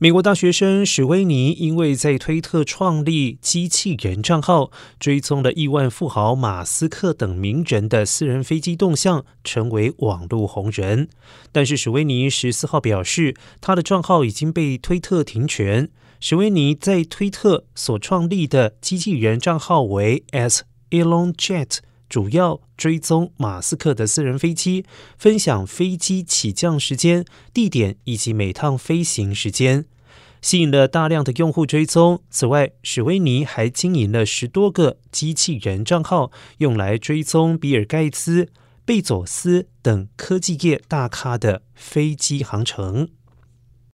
美国大学生史威尼因为在推特创立机器人账号，追踪了亿万富豪马斯克等名人的私人飞机动向，成为网络红人。但是史威尼十四号表示，他的账号已经被推特停权。史威尼在推特所创立的机器人账号为 As Elon Jet。主要追踪马斯克的私人飞机，分享飞机起降时间、地点以及每趟飞行时间，吸引了大量的用户追踪。此外，史威尼还经营了十多个机器人账号，用来追踪比尔盖茨、贝佐斯等科技业大咖的飞机航程。